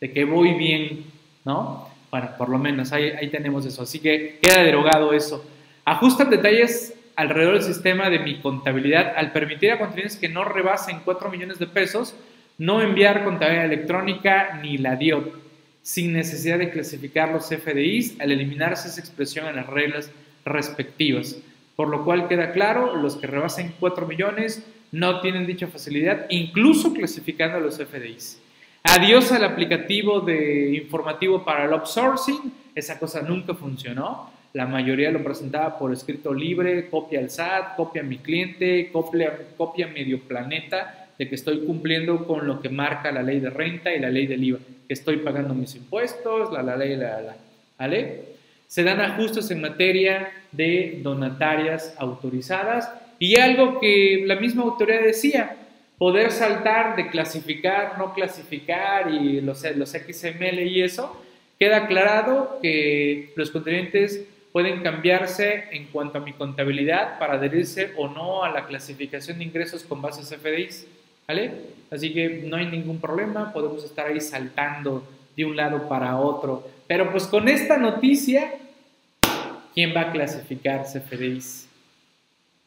de que voy bien, ¿no? Bueno, por lo menos ahí, ahí tenemos eso. Así que queda derogado eso. Ajustan detalles alrededor del sistema de mi contabilidad al permitir a contribuyentes que no rebasen 4 millones de pesos no enviar contabilidad electrónica ni la DIOT sin necesidad de clasificar los FDIs al eliminarse esa expresión en las reglas respectivas. Por lo cual queda claro, los que rebasen 4 millones no tienen dicha facilidad, incluso clasificando los FDIs. Adiós al aplicativo de informativo para el outsourcing, esa cosa nunca funcionó. La mayoría lo presentaba por escrito libre, copia al SAT, copia a mi cliente, copia, copia medio planeta de que estoy cumpliendo con lo que marca la ley de renta y la ley del IVA, que estoy pagando mis impuestos, la, la ley, la, la, ¿vale? Se dan ajustes en materia de donatarias autorizadas y algo que la misma autoridad decía, poder saltar de clasificar, no clasificar y los, los XML y eso, queda aclarado que los contribuyentes pueden cambiarse en cuanto a mi contabilidad para adherirse o no a la clasificación de ingresos con bases FDIs. ¿Vale? Así que no hay ningún problema, podemos estar ahí saltando de un lado para otro. Pero pues con esta noticia, ¿quién va a clasificar CFDIs?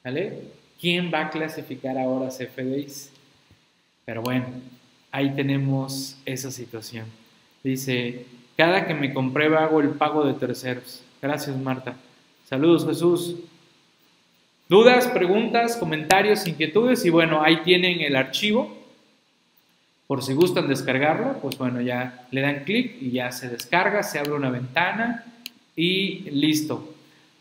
¿Vale? ¿Quién va a clasificar ahora CFDIs? Pero bueno, ahí tenemos esa situación. Dice, cada que me comprueba hago el pago de terceros. Gracias, Marta. Saludos, Jesús. Dudas, preguntas, comentarios, inquietudes y bueno, ahí tienen el archivo. Por si gustan descargarlo, pues bueno, ya le dan clic y ya se descarga, se abre una ventana y listo.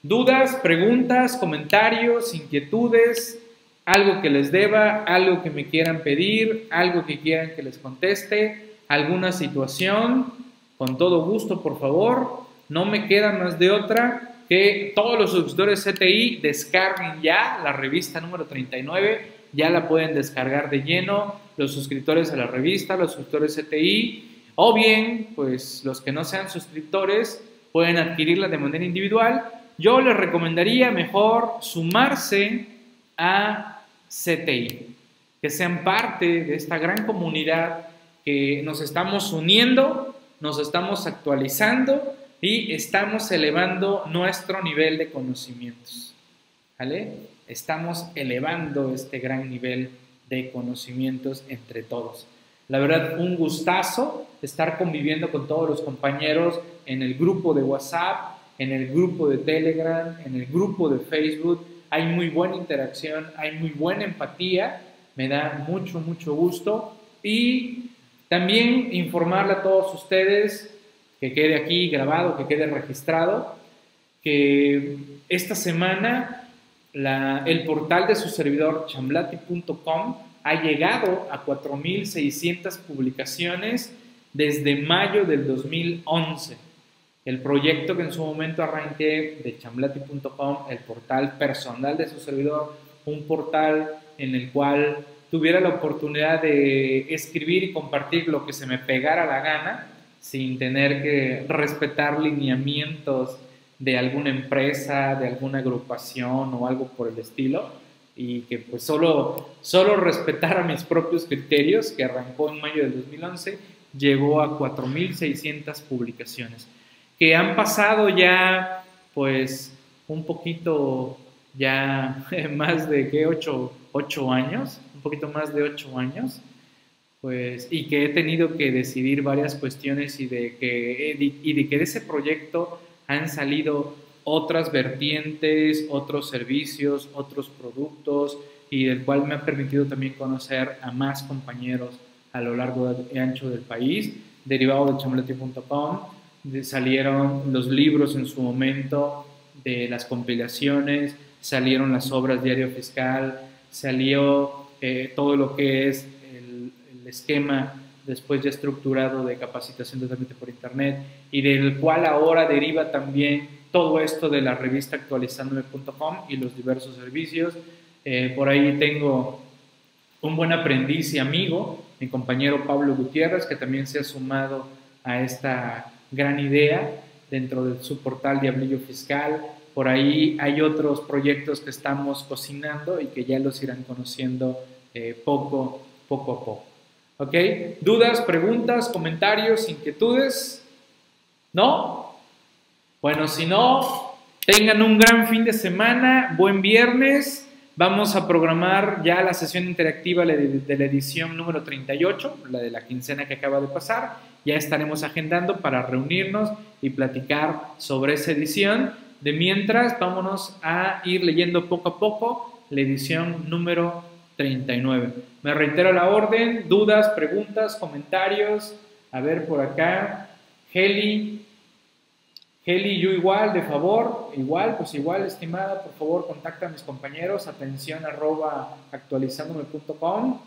Dudas, preguntas, comentarios, inquietudes, algo que les deba, algo que me quieran pedir, algo que quieran que les conteste, alguna situación, con todo gusto, por favor. No me queda más de otra que todos los suscriptores CTI descarguen ya la revista número 39, ya la pueden descargar de lleno, los suscriptores a la revista, los suscriptores CTI, o bien, pues los que no sean suscriptores pueden adquirirla de manera individual. Yo les recomendaría mejor sumarse a CTI, que sean parte de esta gran comunidad que nos estamos uniendo, nos estamos actualizando y estamos elevando nuestro nivel de conocimientos. ¿Vale? Estamos elevando este gran nivel de conocimientos entre todos. La verdad, un gustazo estar conviviendo con todos los compañeros en el grupo de WhatsApp, en el grupo de Telegram, en el grupo de Facebook hay muy buena interacción, hay muy buena empatía, me da mucho, mucho gusto. Y también informarle a todos ustedes, que quede aquí grabado, que quede registrado, que esta semana el portal de su servidor chamblati.com ha llegado a 4.600 publicaciones desde mayo del 2011 el proyecto que en su momento arranqué de chamblati.com, el portal personal de su servidor, un portal en el cual tuviera la oportunidad de escribir y compartir lo que se me pegara la gana, sin tener que respetar lineamientos de alguna empresa, de alguna agrupación o algo por el estilo, y que pues solo, solo respetara mis propios criterios, que arrancó en mayo del 2011, llegó a 4.600 publicaciones que han pasado ya, pues, un poquito, ya más de, ¿qué? Ocho, ocho años, un poquito más de ocho años, pues, y que he tenido que decidir varias cuestiones y de que, y de, que ese proyecto han salido otras vertientes, otros servicios, otros productos, y del cual me ha permitido también conocer a más compañeros a lo largo y ancho del país, derivado de chambleti.com salieron los libros en su momento de las compilaciones, salieron las obras diario fiscal, salió eh, todo lo que es el, esquema después ya estructurado de capacitación totalmente por internet y del cual ahora deriva también todo esto de la revista actualizándome.com y los diversos servicios. Eh, por ahí tengo un buen aprendiz y amigo, mi compañero Pablo Gutiérrez, que también se ha sumado a esta gran idea dentro de su portal Diablillo Fiscal. Por ahí hay otros proyectos que estamos cocinando y que ya los irán conociendo eh, poco, poco a poco. ¿Ok? ¿Dudas, preguntas, comentarios, inquietudes? ¿No? Bueno, si no, tengan un gran fin de semana, buen viernes. Vamos a programar ya la sesión interactiva de la edición número 38, la de la quincena que acaba de pasar ya estaremos agendando para reunirnos y platicar sobre esa edición. De mientras, vámonos a ir leyendo poco a poco la edición número 39. Me reitero la orden, dudas, preguntas, comentarios. A ver por acá. Heli, Heli, yo igual, de favor, igual, pues igual, estimada, por favor, contacta a mis compañeros, atención arroba actualizándome.com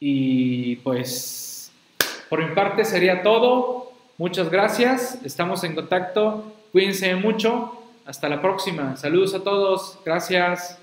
y pues por mi parte sería todo. Muchas gracias. Estamos en contacto. Cuídense mucho. Hasta la próxima. Saludos a todos. Gracias.